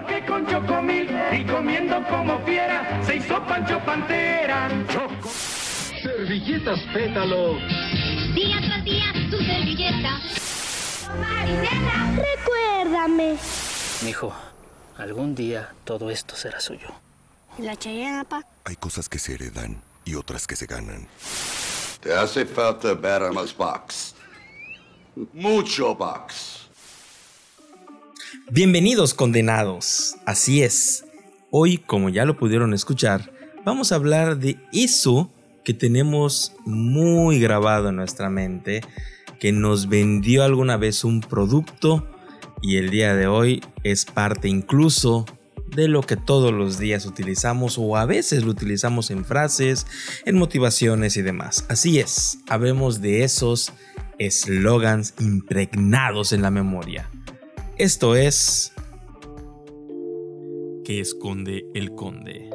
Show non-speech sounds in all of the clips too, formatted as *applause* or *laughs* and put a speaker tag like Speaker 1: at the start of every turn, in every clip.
Speaker 1: porque con Chocomil y comiendo como fiera se hizo Pancho Pantera. Choco.
Speaker 2: Servilletas pétalo.
Speaker 3: Día tras día, tu servilleta. Marinela, recuérdame.
Speaker 4: Mijo, algún día todo esto será suyo.
Speaker 3: La Cheyenne, pa.
Speaker 5: Hay cosas que se heredan y otras que se ganan.
Speaker 6: Te hace falta ver más box. Mucho box.
Speaker 7: Bienvenidos condenados. Así es. Hoy, como ya lo pudieron escuchar, vamos a hablar de eso que tenemos muy grabado en nuestra mente, que nos vendió alguna vez un producto y el día de hoy es parte incluso de lo que todos los días utilizamos o a veces lo utilizamos en frases, en motivaciones y demás. Así es, hablemos de esos eslogans impregnados en la memoria. Esto es... ¿Qué esconde el conde?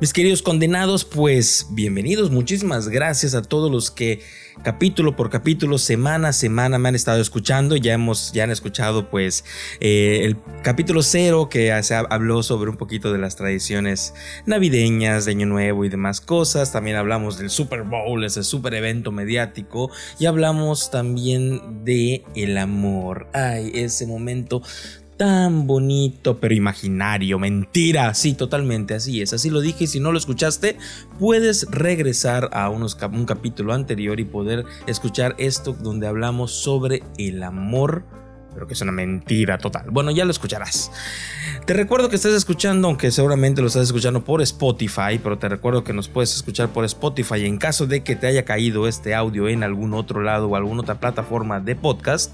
Speaker 7: Mis queridos condenados, pues bienvenidos, muchísimas gracias a todos los que capítulo por capítulo, semana a semana me han estado escuchando. Ya hemos, ya han escuchado pues eh, el capítulo cero que se habló sobre un poquito de las tradiciones navideñas, de Año Nuevo y demás cosas. También hablamos del Super Bowl, ese super evento mediático. Y hablamos también de el amor. Ay, ese momento tan bonito, pero imaginario, mentira, sí, totalmente, así es, así lo dije, si no lo escuchaste, puedes regresar a unos, un capítulo anterior y poder escuchar esto donde hablamos sobre el amor, pero que es una mentira total. Bueno, ya lo escucharás. Te recuerdo que estás escuchando, aunque seguramente lo estás escuchando por Spotify, pero te recuerdo que nos puedes escuchar por Spotify en caso de que te haya caído este audio en algún otro lado o alguna otra plataforma de podcast.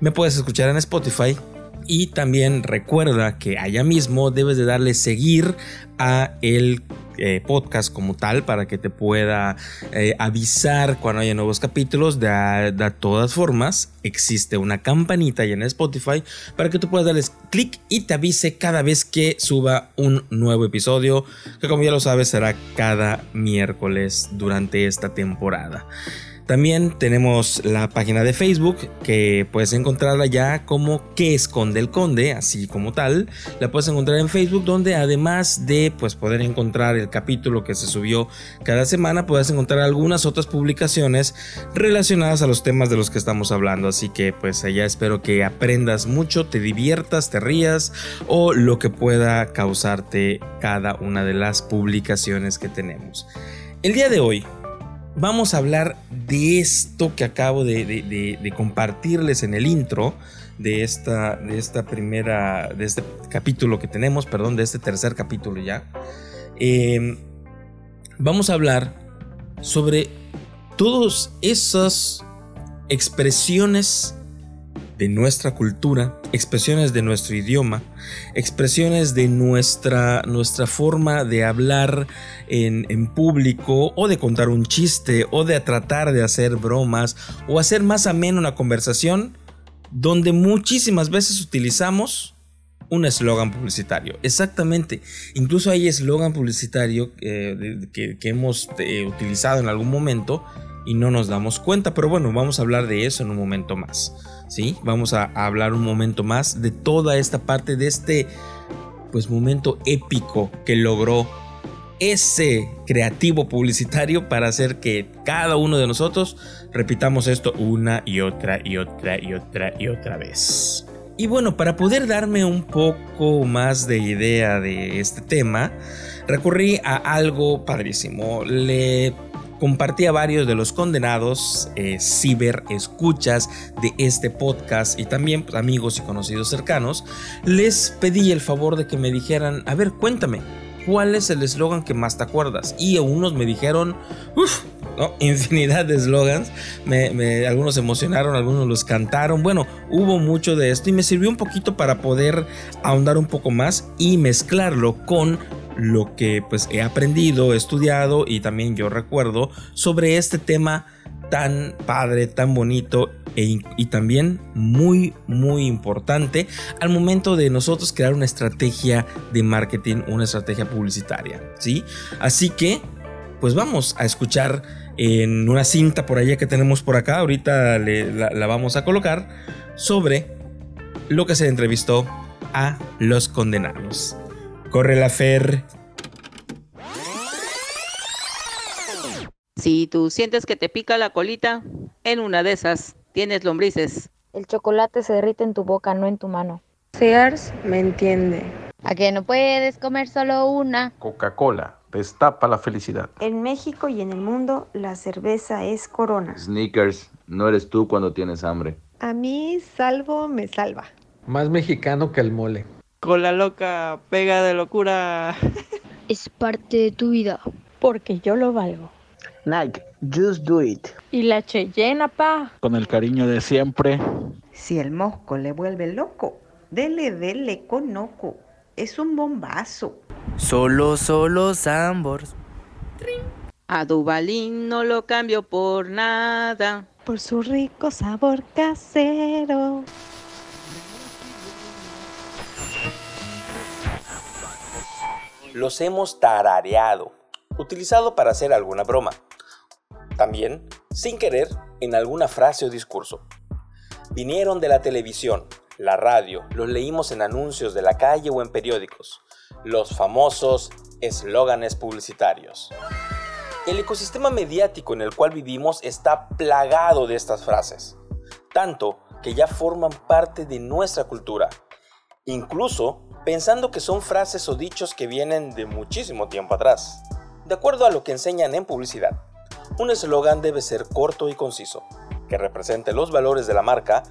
Speaker 7: Me puedes escuchar en Spotify y también recuerda que allá mismo debes de darle seguir a el eh, podcast como tal para que te pueda eh, avisar cuando haya nuevos capítulos. De, de, todas formas, existe una campanita ahí en Spotify para que tú puedas darles clic y te avise cada vez que suba un nuevo episodio, que como ya lo sabes será cada miércoles durante esta temporada. También tenemos la página de Facebook que puedes encontrarla ya como que esconde el conde, así como tal. La puedes encontrar en Facebook donde además de pues poder encontrar el capítulo que se subió cada semana, puedes encontrar algunas otras publicaciones relacionadas a los temas de los que estamos hablando. Así que pues allá espero que aprendas mucho, te diviertas, te rías o lo que pueda causarte cada una de las publicaciones que tenemos. El día de hoy vamos a hablar de esto que acabo de, compartirles en el intro de esta, de esta primera, de este capítulo que tenemos, perdón, de este tercer capítulo ya. Em, vamos a hablar sobre todas esas expresiones de nuestra cultura, expresiones de nuestro idioma, expresiones de nuestra, nuestra forma de hablar en, en, público o de contar un chiste o de tratar de hacer bromas o hacer más amena una conversación donde muchísimas veces utilizamos un eslogan publicitario. Exactamente. Incluso hay eslogan publicitario eh, que, que, hemos eh, utilizado en algún momento y no nos damos cuenta. Pero bueno, vamos a hablar de eso en un momento más. ¿Sí? Vamos a, hablar un momento más de toda esta parte de este pues momento épico que logró ese creativo publicitario para hacer que cada uno de nosotros repitamos esto una y otra y otra y otra y otra vez. Y bueno, para poder darme un poco más de idea de este tema, recurrí a algo padrísimo. Le compartí a varios de los condenados eh, ciber escuchas de este podcast y también pues, amigos y conocidos cercanos, les pedí el favor de que me dijeran, a ver, cuéntame, ¿cuál es el eslogan que más te acuerdas? Y unos me dijeron, uff, ¿no? *laughs* infinidad de eslogans, me, algunos emocionaron, algunos los cantaron, bueno, hubo mucho de esto y me sirvió un poquito para poder ahondar un poco más y mezclarlo con lo que pues he aprendido, he estudiado y también yo recuerdo sobre este tema tan padre, tan bonito e, y también muy muy importante al momento de nosotros crear una estrategia de marketing, una estrategia publicitaria, ¿sí? Así que pues vamos a escuchar en una cinta por allá que tenemos por acá, ahorita la, la vamos a colocar sobre lo que se entrevistó a los condenados. Corre la Fer.
Speaker 8: Si tú sientes que te pica la colita, en una de esas tienes lombrices.
Speaker 9: El chocolate se derrite en tu boca, no en tu mano.
Speaker 10: Sears me entiende.
Speaker 11: ¿A que no puedes comer solo una?
Speaker 12: Coca-Cola, destapa la felicidad.
Speaker 13: En México y en el mundo, la cerveza es corona.
Speaker 14: Sneakers, no eres tú cuando tienes hambre.
Speaker 15: A mí, salvo me salva.
Speaker 2: Más mexicano que el mole.
Speaker 16: Cola loca, pega de locura. *laughs*
Speaker 3: es parte de tu vida.
Speaker 10: Porque yo lo valgo.
Speaker 17: Nike, just do it.
Speaker 10: Y la Cheyenne, pa.
Speaker 12: Con el cariño de siempre.
Speaker 18: Si el mosco le vuelve loco, dele, dele conoco. Es un bombazo.
Speaker 19: Solo, solo Sambors.
Speaker 8: A Dubalín no lo cambio por nada.
Speaker 15: Por su rico sabor casero.
Speaker 7: Los hemos tarareado, utilizado para hacer alguna broma. También, sin querer, en alguna frase o discurso. Vinieron de la televisión, la radio, los leímos en anuncios de la calle o en periódicos. Los famosos eslóganes publicitarios. El ecosistema mediático en el cual vivimos está plagado de estas frases, tanto que ya forman parte de nuestra cultura, incluso pensando que son frases o dichos que vienen de muchísimo tiempo atrás. De acuerdo a lo que enseñan en publicidad, un eslogan debe ser corto y conciso, que represente los valores de la marca,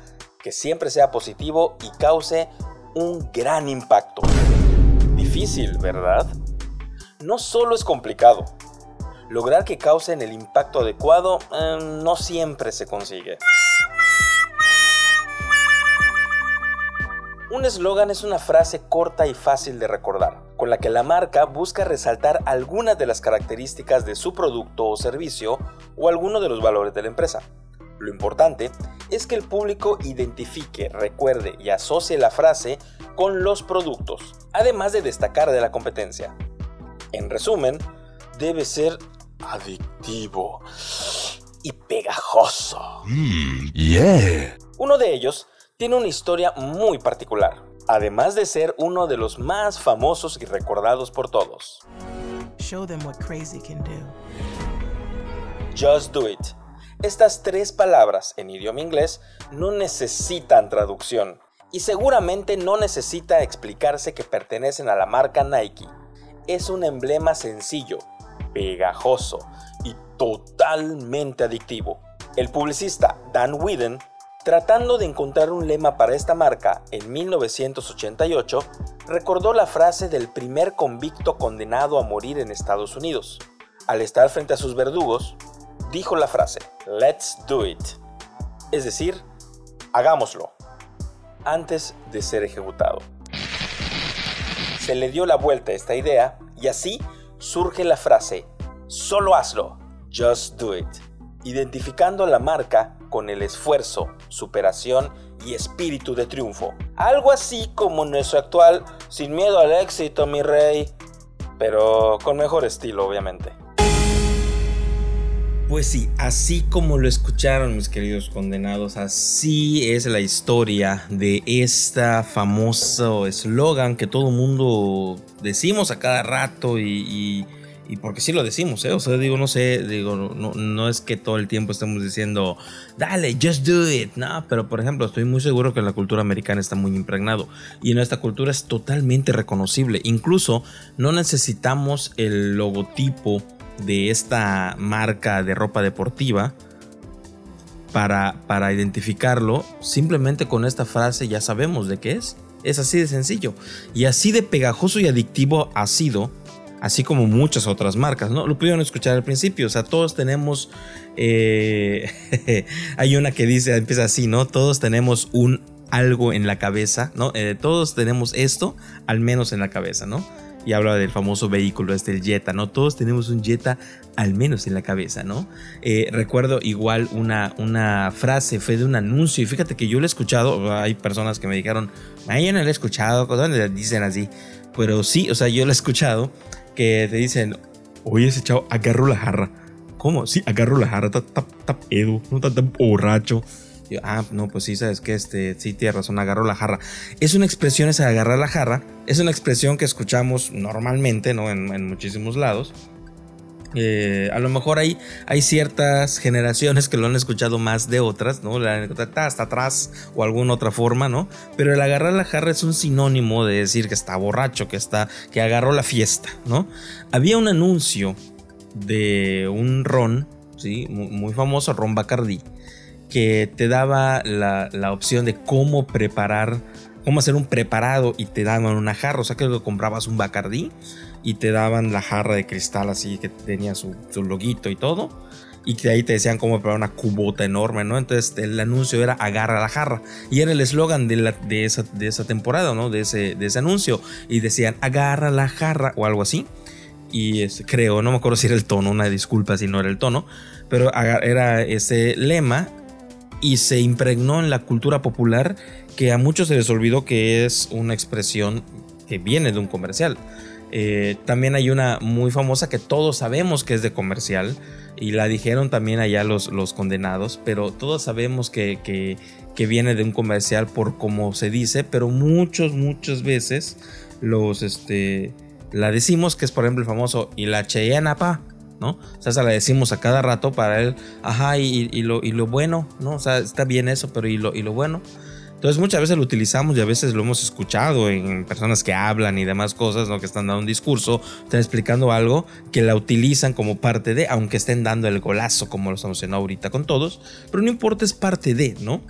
Speaker 7: que siempre sea positivo y cause un gran impacto. Difícil, ¿verdad? No solo es complicado, lograr que causen el impacto adecuado eh, no siempre se consigue. Un eslogan es una frase corta y fácil de recordar, con la que la marca busca resaltar algunas de las características de su producto o servicio o alguno de los valores de la empresa. Lo importante es que el público identifique, recuerde y asocie la frase con los productos, además de destacar de la competencia. En resumen, debe ser adictivo y pegajoso.
Speaker 5: Mm, yeah.
Speaker 7: Uno de ellos tiene una historia muy particular, además de ser uno de los más famosos y recordados por todos.
Speaker 20: Show them what crazy can do.
Speaker 7: Just do it. Estas tres palabras en idioma inglés no necesitan traducción y seguramente no necesita explicarse que pertenecen a la marca Nike. Es un emblema sencillo, pegajoso y totalmente adictivo. El publicista Dan Whedon Tratando de encontrar un lema para esta marca en 1988, recordó la frase del primer convicto condenado a morir en Estados Unidos. Al estar frente a sus verdugos, dijo la frase, Let's do it. Es decir, hagámoslo, antes de ser ejecutado. Se le dio la vuelta a esta idea y así surge la frase, solo hazlo, just do it, identificando la marca con el esfuerzo, superación y espíritu de triunfo. Algo así como nuestro actual Sin miedo al éxito, mi rey, pero con mejor estilo, obviamente. Pues sí, así como lo escucharon mis queridos condenados, así es la historia de esta famoso eslogan que todo mundo decimos a cada rato y, y y porque sí lo decimos, ¿eh? O sea, digo, no sé, digo, no, no es que todo el tiempo estemos diciendo, dale, just do it, no, pero por ejemplo, estoy muy seguro que la cultura americana está muy impregnado y en esta cultura es totalmente reconocible. Incluso no necesitamos el logotipo de esta marca de ropa deportiva para, para identificarlo, simplemente con esta frase ya sabemos de qué es. Es así de sencillo. Y así de pegajoso y adictivo ha sido así como muchas otras marcas, ¿no? Lo pudieron escuchar al principio, o sea, todos tenemos, eh, *laughs* hay una que dice, empieza así, ¿no? Todos tenemos un algo en la cabeza, ¿no? Eh, todos tenemos esto, al menos en la cabeza, ¿no? Y habla del famoso vehículo, este, el Jetta, ¿no? Todos tenemos un Jetta al menos en la cabeza, ¿no? Eh, recuerdo igual una, una frase, fue de un anuncio, y fíjate que yo lo he escuchado, hay personas que me dijeron, ay, yo no lo he escuchado, ¿dónde dicen así? Pero sí, o sea, yo lo he escuchado que te dicen, oye, ese chavo agarró la jarra. ¿Cómo? Sí, agarró la jarra, está, Edu, no está tan borracho. ah, no, pues sí, sabes que este, sí, tienes razón, agarró la jarra. Es una expresión esa de agarrar la jarra, es una expresión que escuchamos normalmente, ¿no? En, muchísimos lados. Eh, a lo mejor hay, hay ciertas generaciones que lo han escuchado más de otras, ¿no? La está hasta atrás o alguna otra forma, ¿no? Pero el agarrar la jarra es un sinónimo de decir que está borracho, que está, que agarró la fiesta, ¿no? Había un anuncio de un ron, ¿sí? Muy, famoso, ron Bacardi, que te daba la, opción de cómo preparar, cómo hacer un preparado y te daban una jarra. O sea que comprabas un Bacardí y te daban la jarra de cristal así que tenía su, su loguito y todo. Y de ahí te decían cómo preparar una cubota enorme, ¿no? Entonces el anuncio era agarra la jarra. Y era el eslogan de, de, esa, de esa temporada, ¿no? De ese, de ese anuncio. Y decían agarra la jarra o algo así. Y creo, no me acuerdo si era el tono, una disculpa si no era el tono. Pero era ese lema y se impregnó en la cultura popular que a muchos se les olvidó que es una expresión que viene de un comercial. Eh, también hay una muy famosa que todos sabemos que es de comercial y la dijeron también allá los, los condenados, pero todos sabemos que, que, viene de un comercial por como se dice, pero muchos, muchas veces los, este, la decimos que es por ejemplo el famoso y la Cheyenne pa ¿no? O sea, se la decimos a cada rato para él, ajá, y, lo, y lo bueno, ¿no? O sea, está bien eso, pero ¿y lo, y lo bueno? Entonces muchas veces lo utilizamos y a veces lo hemos escuchado en personas que hablan y demás cosas, ¿no? Que están dando un discurso, están explicando algo, que la utilizan como parte de, aunque estén dando el golazo como lo estamos haciendo ahorita con todos, pero no importa, es parte de, ¿no?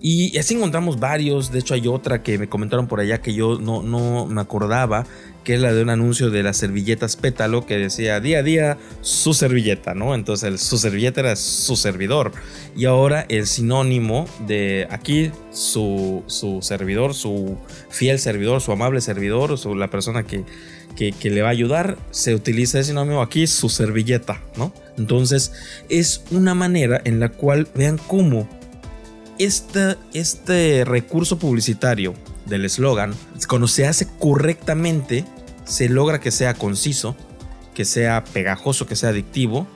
Speaker 7: Y así encontramos varios, de hecho hay otra que me comentaron por allá que yo no, no me acordaba, que es la de un anuncio de las servilletas pétalo que decía día a día su servilleta, ¿no? Entonces su servilleta era su servidor. Y ahora el sinónimo de aquí su, su servidor, su fiel servidor, su amable servidor, su, la persona que, que, le va a ayudar, se utiliza el sinónimo aquí su servilleta, ¿no? Entonces es una manera en la cual vean cómo este, este recurso publicitario del eslogan, cuando se hace correctamente, se logra que sea conciso, que sea pegajoso, que sea adictivo,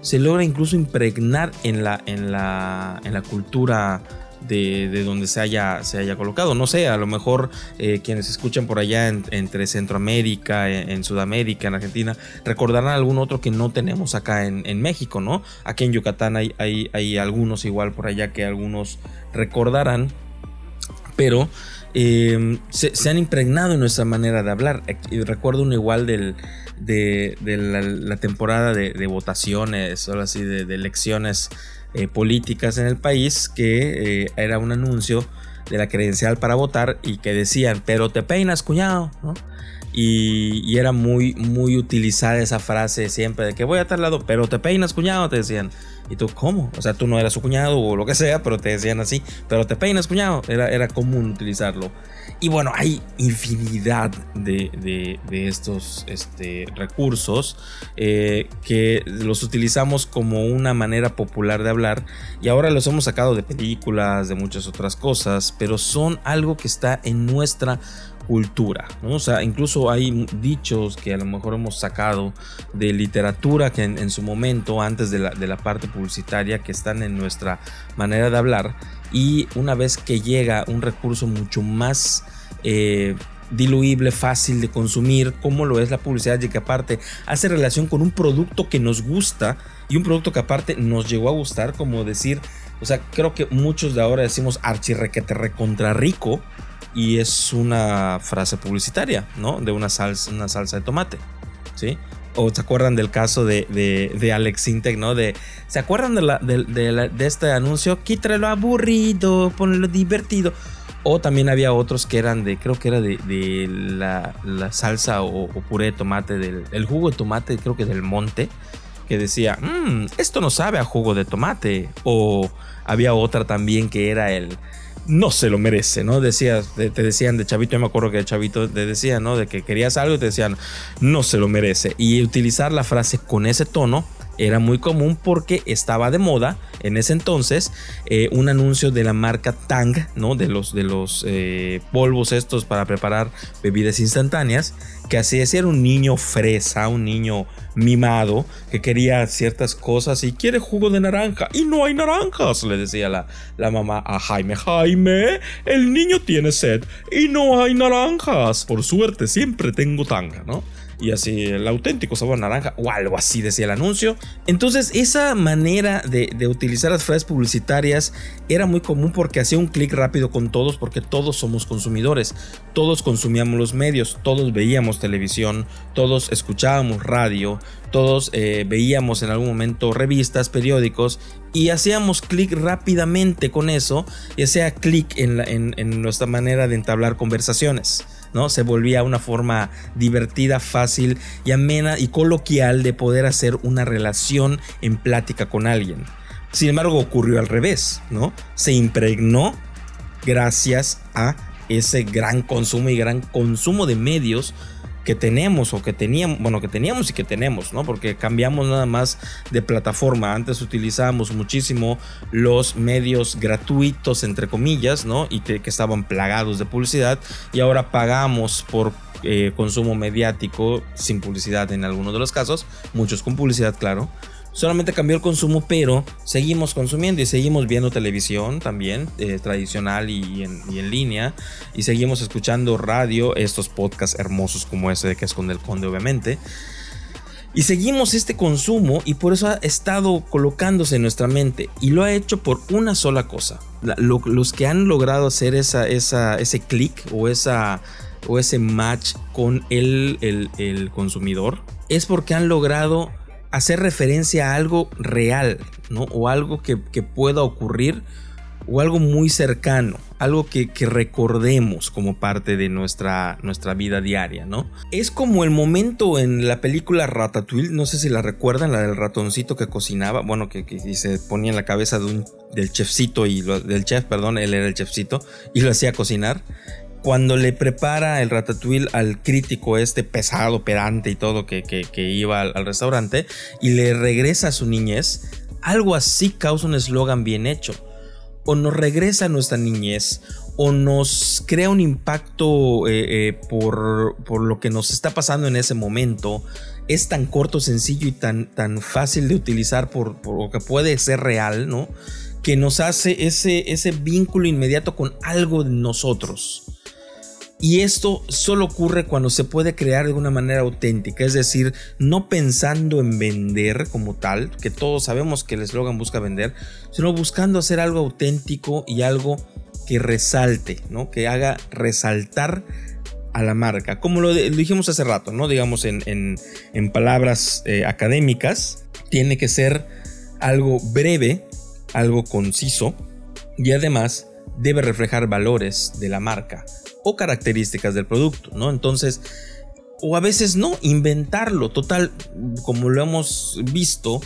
Speaker 7: se logra incluso impregnar en la, en la, en la cultura de, donde se haya, se haya colocado. No sé, a lo mejor eh, quienes escuchan por allá entre Centroamérica, en, Sudamérica, en Argentina, recordarán algún otro que no tenemos acá en, México, ¿no? Aquí en Yucatán hay, hay, hay, algunos igual por allá que algunos recordarán, pero em, se, han impregnado en nuestra manera de hablar. Recuerdo uno igual de, la, temporada de, votaciones, o así, de, elecciones eh, políticas en el país que eh, era un anuncio de la credencial para votar y que decían, pero te peinas, cuñado, Y, y, era muy, muy utilizada esa frase siempre de que voy a tal lado, pero te peinas, cuñado, te decían. Y tú, ¿cómo? O sea, tú no eras su cuñado o lo que sea, pero te decían así, pero te peinas, cuñado. Era, era común utilizarlo. Y bueno, hay infinidad de, estos este, recursos eh, que los utilizamos como una manera popular de hablar y ahora los hemos sacado de películas, de muchas otras cosas, pero son algo que está en nuestra cultura. O sea, incluso hay dichos que a lo mejor hemos sacado de literatura que en, su momento, antes de la, de la, parte publicitaria, que están en nuestra manera de hablar. Y una vez que llega un recurso mucho más eh, diluible, fácil de consumir, como lo es la publicidad y que aparte hace relación con un producto que nos gusta y un producto que aparte nos llegó a gustar, como decir, o sea, creo que muchos de ahora decimos archirrequete recontra rico y es una frase publicitaria, ¿no? De una salsa, una salsa de tomate, ¿sí? O se acuerdan del caso de, de, Alex Intec, ¿no? De, ¿Se acuerdan de, la, de, este anuncio? Quítalo aburrido, ponlo divertido. O también había otros que eran de, creo que era de, la, salsa o, puré de tomate, del el jugo de tomate, creo que del monte, que decía, mmm, esto no sabe a jugo de tomate. O había otra también que era el, no se lo merece, ¿no? Decías, te, decían de chavito, yo me acuerdo que de chavito te decían, ¿no? De que querías algo y te decían, no se lo merece. Y utilizar la frase con ese tono era muy común porque estaba de moda en ese entonces eh, un anuncio de la marca Tang, ¿no? De los, de los eh, polvos estos para preparar bebidas instantáneas, que así decía era un niño fresa, un niño mimado que quería ciertas cosas y quiere jugo de naranja y no hay naranjas, le decía la, la mamá a Jaime. Jaime, el niño tiene sed y no hay naranjas. Por suerte, siempre tengo tanga, ¿no? Y así el auténtico sabor naranja o algo así decía el anuncio. Entonces esa manera de, de utilizar las frases publicitarias era muy común porque hacía un clic rápido con todos porque todos somos consumidores, todos consumíamos los medios, todos veíamos televisión, todos escuchábamos radio, todos eh, veíamos en algún momento revistas, periódicos y hacíamos clic rápidamente con eso y hacía clic en, en, en nuestra manera de entablar conversaciones. ¿No? Se volvía una forma divertida, fácil y amena y coloquial de poder hacer una relación en plática con alguien. Sin embargo, ocurrió al revés, ¿no? Se impregnó gracias a ese gran consumo y gran consumo de medios que tenemos o que teníamos, bueno, que teníamos y que tenemos, ¿no? Porque cambiamos nada más de plataforma. Antes utilizábamos muchísimo los medios gratuitos, entre comillas, ¿no? Y que, estaban plagados de publicidad y ahora pagamos por eh, consumo mediático sin publicidad en algunos de los casos, muchos con publicidad, claro solamente cambió el consumo, pero seguimos consumiendo y seguimos viendo televisión también, eh, tradicional y en, línea, y seguimos escuchando radio, estos podcasts hermosos como ese de que es con el conde, obviamente. Y seguimos este consumo y por eso ha estado colocándose en nuestra mente y lo ha hecho por una sola cosa. Lo, los que han logrado hacer esa, esa, ese clic o, esa, o ese match con el, el, el consumidor es porque han logrado hacer referencia a algo real, ¿no? O algo que, pueda ocurrir o algo muy cercano, algo que, recordemos como parte de nuestra, nuestra, vida diaria, ¿no? Es como el momento en la película Ratatouille, no sé si la recuerdan, la del ratoncito que cocinaba, bueno, que, se ponía en la cabeza de un, del y del chef, perdón, él era el chefcito y lo hacía cocinar cuando le prepara el ratatouille al crítico este pesado, pedante y todo que, iba al, restaurante y le regresa a su niñez, algo así causa un eslogan bien hecho. O nos regresa a nuestra niñez o nos crea un impacto eh, eh, por, por, lo que nos está pasando en ese momento. Es tan corto, sencillo y tan, tan fácil de utilizar por, por lo que puede ser real, ¿no? Que nos hace ese, ese vínculo inmediato con algo de nosotros. Y esto solo ocurre cuando se puede crear de una manera auténtica, es decir, no pensando en vender como tal, que todos sabemos que el eslogan busca vender, sino buscando hacer algo auténtico y algo que resalte, ¿no? que haga resaltar a la marca. Como lo, dijimos hace rato, ¿no? digamos en, palabras eh, académicas, tiene que ser algo breve, algo conciso y además debe reflejar valores de la marca o características del producto, ¿no? Entonces, o a veces no, inventarlo. Total, como lo hemos visto,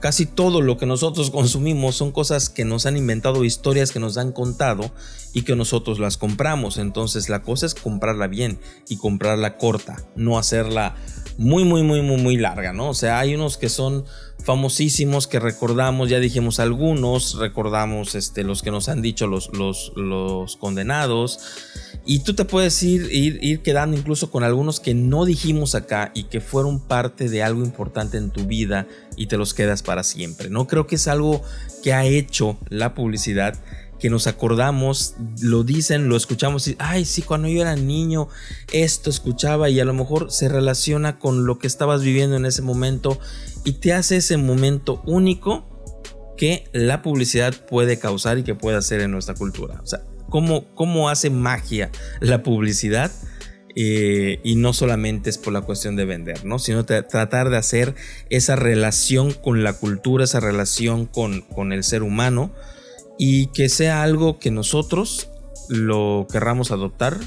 Speaker 7: casi todo lo que nosotros *laughs* consumimos son cosas que nos han inventado, historias que nos han contado y que nosotros las compramos. Entonces la cosa es comprarla bien y comprarla corta, no hacerla muy, muy, muy, muy, muy larga, ¿no? O sea, hay unos que son famosísimos que recordamos, ya dijimos algunos, recordamos este, los que nos han dicho los, los, condenados, y tú te puedes ir, ir, ir quedando incluso con algunos que no dijimos acá y que fueron parte de algo importante en tu vida y te los quedas para siempre. No creo que es algo que ha hecho la publicidad que nos acordamos, lo dicen, lo escuchamos y, ay, sí, cuando yo era niño, esto escuchaba y a lo mejor se relaciona con lo que estabas viviendo en ese momento y te hace ese momento único que la publicidad puede causar y que puede hacer en nuestra cultura. O sea, cómo, cómo hace magia la publicidad. Eh, y no solamente es por la cuestión de vender, ¿no? sino tratar de hacer esa relación con la cultura, esa relación con, con el ser humano, y que sea algo que nosotros lo querramos adoptar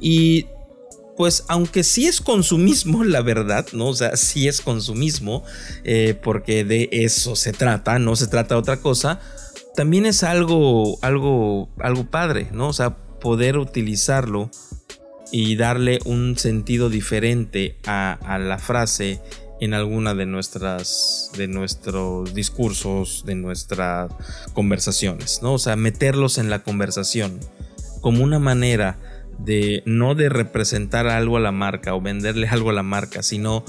Speaker 7: y pues aunque sí es consumismo, *laughs* la verdad, ¿no? O sea, sí es consumismo, eh, porque de eso se trata, no se trata de otra cosa, también es algo, algo, algo padre, ¿no? O sea, poder utilizarlo y darle un sentido diferente a, la frase en alguna de nuestras de nuestros discursos, de nuestras conversaciones, ¿no? O sea, meterlos en la conversación como una manera de no de representar algo a la marca o venderle *laughs* algo a la marca, sino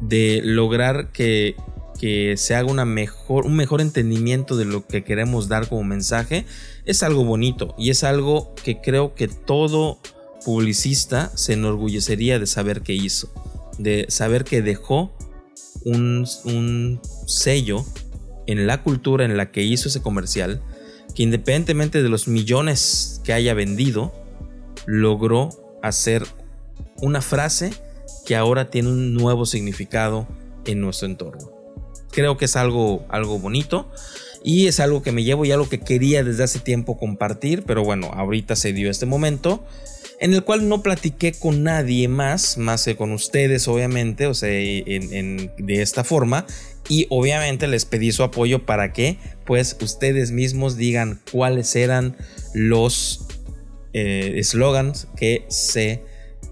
Speaker 7: de lograr que, que se haga una mejor, un mejor entendimiento de lo que queremos dar como mensaje, es algo bonito y es algo que creo que todo publicista se enorgullecería de saber que hizo, de saber que dejó un, un sello en la cultura en la que hizo ese comercial, que independientemente de los millones que haya vendido, logró hacer una frase que ahora tiene un nuevo significado en nuestro entorno. Creo que es algo, algo bonito y es algo que me llevo y algo que quería desde hace tiempo compartir, pero bueno, ahorita se dio este momento en el cual no platiqué con nadie más, más que con ustedes obviamente, o sea, de esta forma, y obviamente les pedí su apoyo para que pues ustedes mismos digan cuáles eran los eh, slogans que se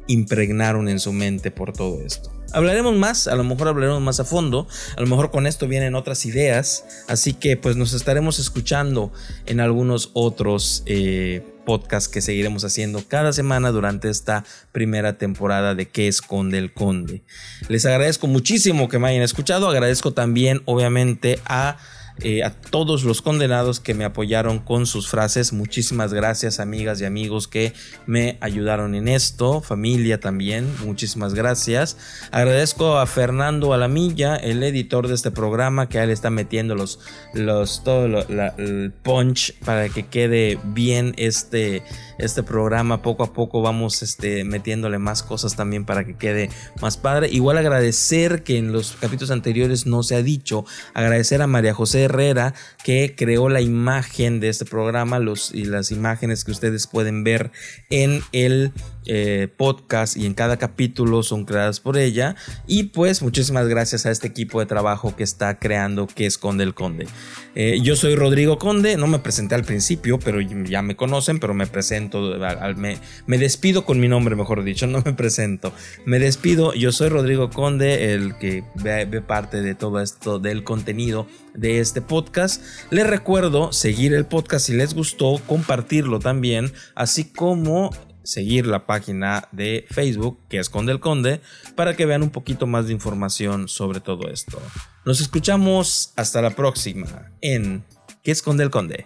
Speaker 7: impregnaron en su mente por todo esto. Hablaremos más, a lo mejor hablaremos más a fondo, a lo mejor con esto vienen otras ideas, así que pues nos estaremos escuchando en algunos otros eh, podcasts que seguiremos haciendo cada semana durante esta primera temporada de ¿Qué esconde el conde? Les agradezco muchísimo que me hayan escuchado, agradezco también obviamente a eh, a todos los condenados que me apoyaron con sus frases. Muchísimas gracias amigas y amigos que me ayudaron en esto. Familia también, muchísimas gracias. Agradezco a Fernando Alamilla, el editor de este programa, que él está metiendo los, los, todo el punch para que quede bien este, este programa. Poco a poco vamos este, metiéndole más cosas también para que quede más padre. Igual agradecer que en los capítulos anteriores no se ha dicho. Agradecer a María José Herrera que creó la imagen de este programa los, y las imágenes que ustedes pueden ver en el eh, podcast y en cada capítulo son creadas por ella. Y pues muchísimas gracias a este equipo de trabajo que está creando que esconde el conde eh, yo soy Rodrigo Conde no me presenté al principio pero ya me conocen pero me presento me, me despido con mi nombre mejor dicho no me presento me despido yo soy Rodrigo Conde el que ve, ve parte de todo esto del contenido de este podcast. Les recuerdo seguir el podcast si les gustó, compartirlo también, así como seguir la página de Facebook que esconde el conde para que vean un poquito más de información sobre todo esto. Nos escuchamos hasta la próxima en que esconde el conde.